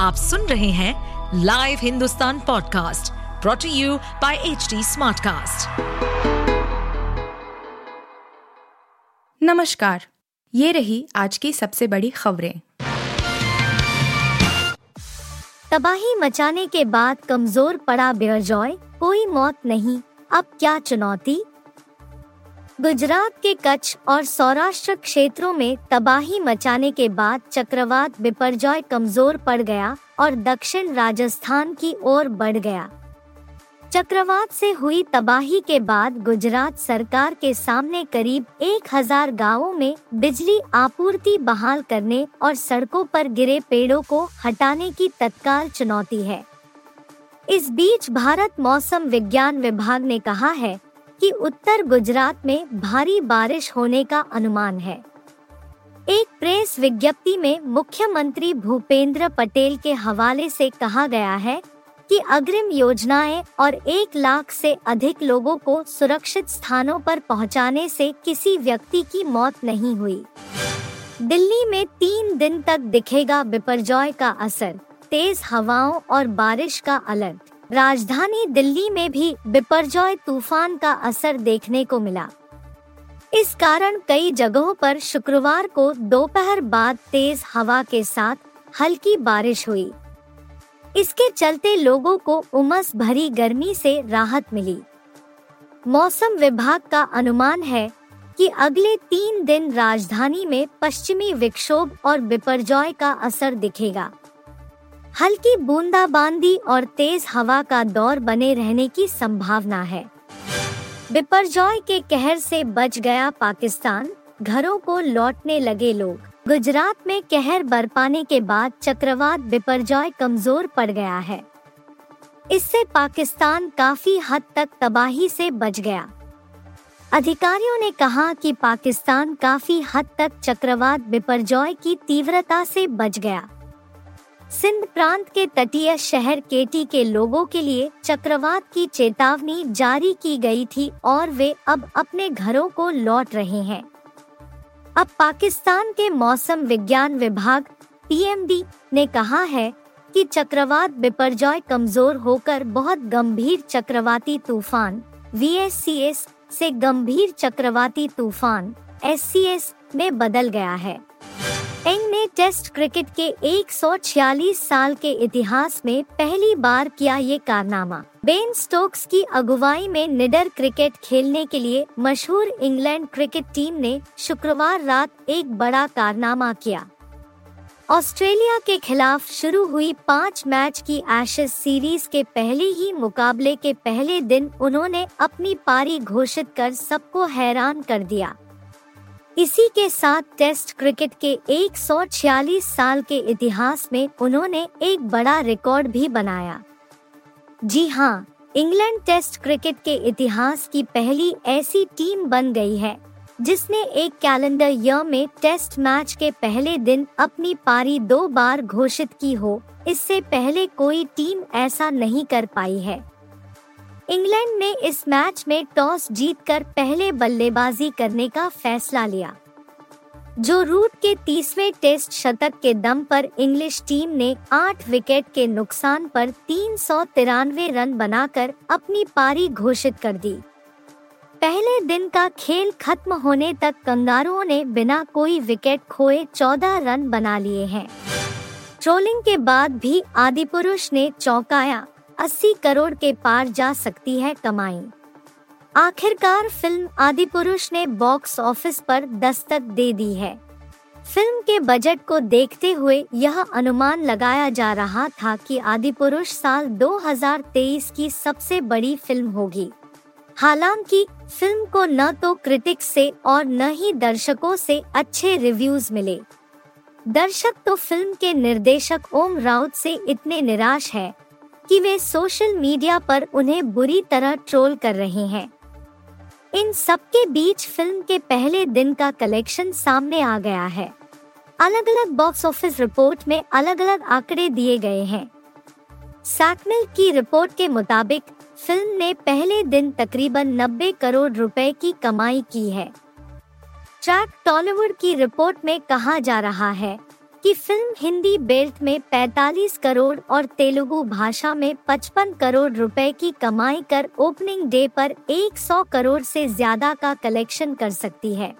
आप सुन रहे हैं live Hindustan podcast brought to you by H Smartcast. नमस्कार ये रही आज की सबसे बड़ी खबरें तबाही मचाने के बाद कमज़ोर पड़ा बेरजॉय कोई मौत नहीं अब क्या चुनौती गुजरात के कच्छ और सौराष्ट्र क्षेत्रों में तबाही मचाने के बाद चक्रवात बिपरजॉय कमज़ोर पड़ गया और दक्षिण राजस्थान की ओर बढ़ गया। चक्रवात से हुई तबाही के बाद गुजरात सरकार के सामने करीब एक हज़ार गाँव में बिजली आपूर्ति बहाल करने और सड़कों पर गिरे पेड़ों को हटाने की तत्काल चुनौती है। इस बीच भारत मौसम विज्ञान विभाग ने कहा है कि उत्तर गुजरात में भारी बारिश होने का अनुमान है। एक प्रेस विज्ञप्ति में मुख्यमंत्री भूपेंद्र पटेल के हवाले से कहा गया है कि अग्रिम योजनाएँ और एक लाख से अधिक लोगों को सुरक्षित स्थानों पर पहुँचाने से किसी व्यक्ति की मौत नहीं हुई। दिल्ली में तीन दिन तक दिखेगा बिपरजॉय का असर, तेज हवाओं और बारिश का अलर्ट। राजधानी दिल्ली में भी बिपरजॉय तूफ़ान का असर देखने को मिला। इस कारण कई जगहों पर शुक्रवार को दोपहर बाद तेज हवा के साथ हल्की बारिश हुई। इसके चलते लोगों को उमस भरी गर्मी से राहत मिली। मौसम विभाग का अनुमान है कि अगले तीन दिन राजधानी में पश्चिमी विक्षोभ और बिपरजॉय का असर दिखेगा। हल्की बूंदाबांदी और तेज हवा का दौर बने रहने की संभावना है। बिपरजॉय के कहर से बच गया पाकिस्तान। घरों को लौटने लगे लोग। गुजरात में कहर बरपाने के बाद चक्रवात बिपरजॉय कमज़ोर पड़ गया है। इससे पाकिस्तान काफ़ी हद तक तबाही से बच गया। अधिकारियों ने कहा कि पाकिस्तान काफ़ी हद तक चक्रवात बिपरजॉय की तीव्रता से बच गया। सिंध प्रांत के तटीय शहर केटी के लोगों के लिए चक्रवात की चेतावनी जारी की गई थी और वे अब अपने घरों को लौट रहे हैं। अब पाकिस्तान के मौसम विज्ञान विभाग, पीएमडी, ने कहा है कि चक्रवात बिपरजॉय कमज़ोर होकर बहुत गंभीर चक्रवाती तूफ़ान, वीएससीएस से गंभीर चक्रवाती तूफ़ान, एससीएस में बदल गया है। एंग ने टेस्ट क्रिकेट के 146 साल के इतिहास में पहली बार किया ये कारनामा। बेन स्टोक्स की अगुवाई में निडर क्रिकेट खेलने के लिए मशहूर इंग्लैंड क्रिकेट टीम ने शुक्रवार रात एक बड़ा कारनामा किया। ऑस्ट्रेलिया के खिलाफ शुरू हुई पाँच मैच की एशेज सीरीज़ के पहले ही मुकाबले के पहले दिन उन्होंने अपनी पारी घोषित कर सबको हैरान कर दिया। इसी के साथ टेस्ट क्रिकेट के 146 साल के इतिहास में उन्होंने एक बड़ा रिकॉर्ड भी बनाया। जी हाँ इंग्लैंड टेस्ट क्रिकेट के इतिहास की पहली ऐसी टीम बन गई है, जिसने एक कैलेंडर ईयर में टेस्ट मैच के पहले दिन अपनी पारी दो बार घोषित की हो, इससे पहले कोई टीम ऐसा नहीं कर पाई है। इंग्लैंड ने इस मैच में टॉस जीतकर पहले बल्लेबाजी करने का फैसला लिया। जो रूट के तीसवें टेस्ट शतक के दम पर इंग्लिश टीम ने आठ विकेट के नुकसान पर तीन सौ तिरानवे रन बनाकर अपनी पारी घोषित कर दी। पहले दिन का खेल खत्म होने तक कंगारुओं ने बिना कोई विकेट खोए चौदह रन बना लिए हैं। ट्रोलिंग के बाद भी आदिपुरुष ने चौंकाया। 80 करोड़ के पार जा सकती है कमाई। आखिरकार फ़िल्म आदि पुरुष ने बॉक्स ऑफ़िस पर दस्तक दे दी है। फ़िल्म के बजट को देखते हुए यह अनुमान लगाया जा रहा था कि आदि पुरुष साल 2023 की सबसे बड़ी फ़िल्म होगी। हालाँकि फ़िल्म को न तो क्रिटिक्स से और न ही दर्शकों से अच्छे रिव्यूज़ मिले। दर्शक तो फ़िल्म के निर्देशक ओम राउत से इतने निराश है। कि वे सोशल मीडिया पर उन्हें बुरी तरह ट्रोल कर रहे हैं। इन सब के बीच फ़िल्म के पहले दिन का कलेक्शन सामने आ गया है। अलग अलग बॉक्स ऑफ़िस रिपोर्ट में अलग अलग आंकड़े दिए गए हैं। सैकमिल की रिपोर्ट के मुताबिक, फ़िल्म ने पहले दिन तकरीबन 90 करोड़ रुपए की कमाई की है। ट्रैक टॉलीवुड की रिपोर्ट में कहा जा रहा है कि फ़िल्म हिंदी बेल्ट में 45 करोड़ और तेलुगु भाषा में 55 करोड़ रुपए की कमाई कर ओपनिंग डे पर 100 करोड़ से ज़्यादा का कलेक्शन कर सकती है।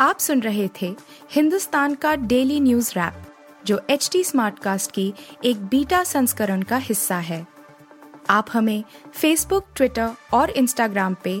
आप सुन रहे थे हिंदुस्तान का डेली न्यूज़ रैप, जो एच टी स्मार्टकास्ट की एक बीटा संस्करण का हिस्सा है। आप हमें फेसबुक ट्विटर और इंस्टाग्राम पे